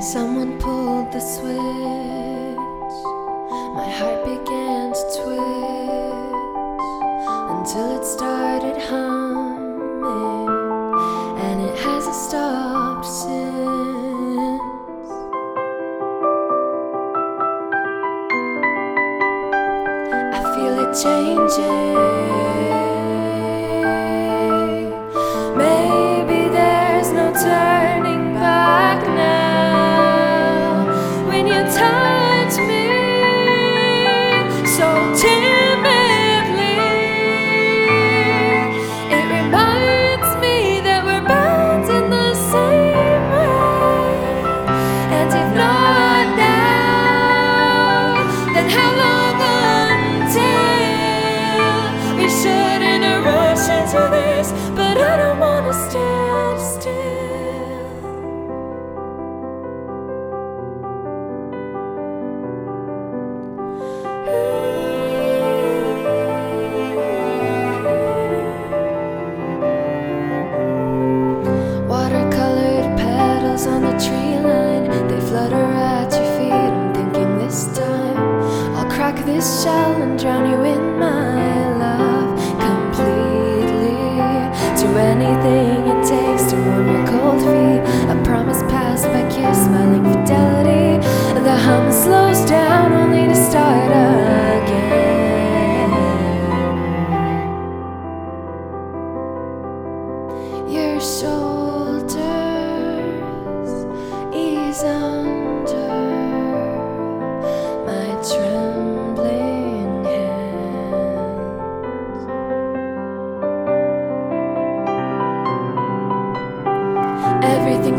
Someone pulled the switch. My heart began to twitch until it started humming, and it hasn't stopped since. I feel it changing. Into this? But I don't wanna stand still. Watercolored petals on the tree line, they flutter at your feet. I'm thinking this time I'll crack this shell and drown you in my anything it takes to warm your cold feet. A promise passed by kiss, smiling fidelity. The hum slows down only to start again. Your shoulders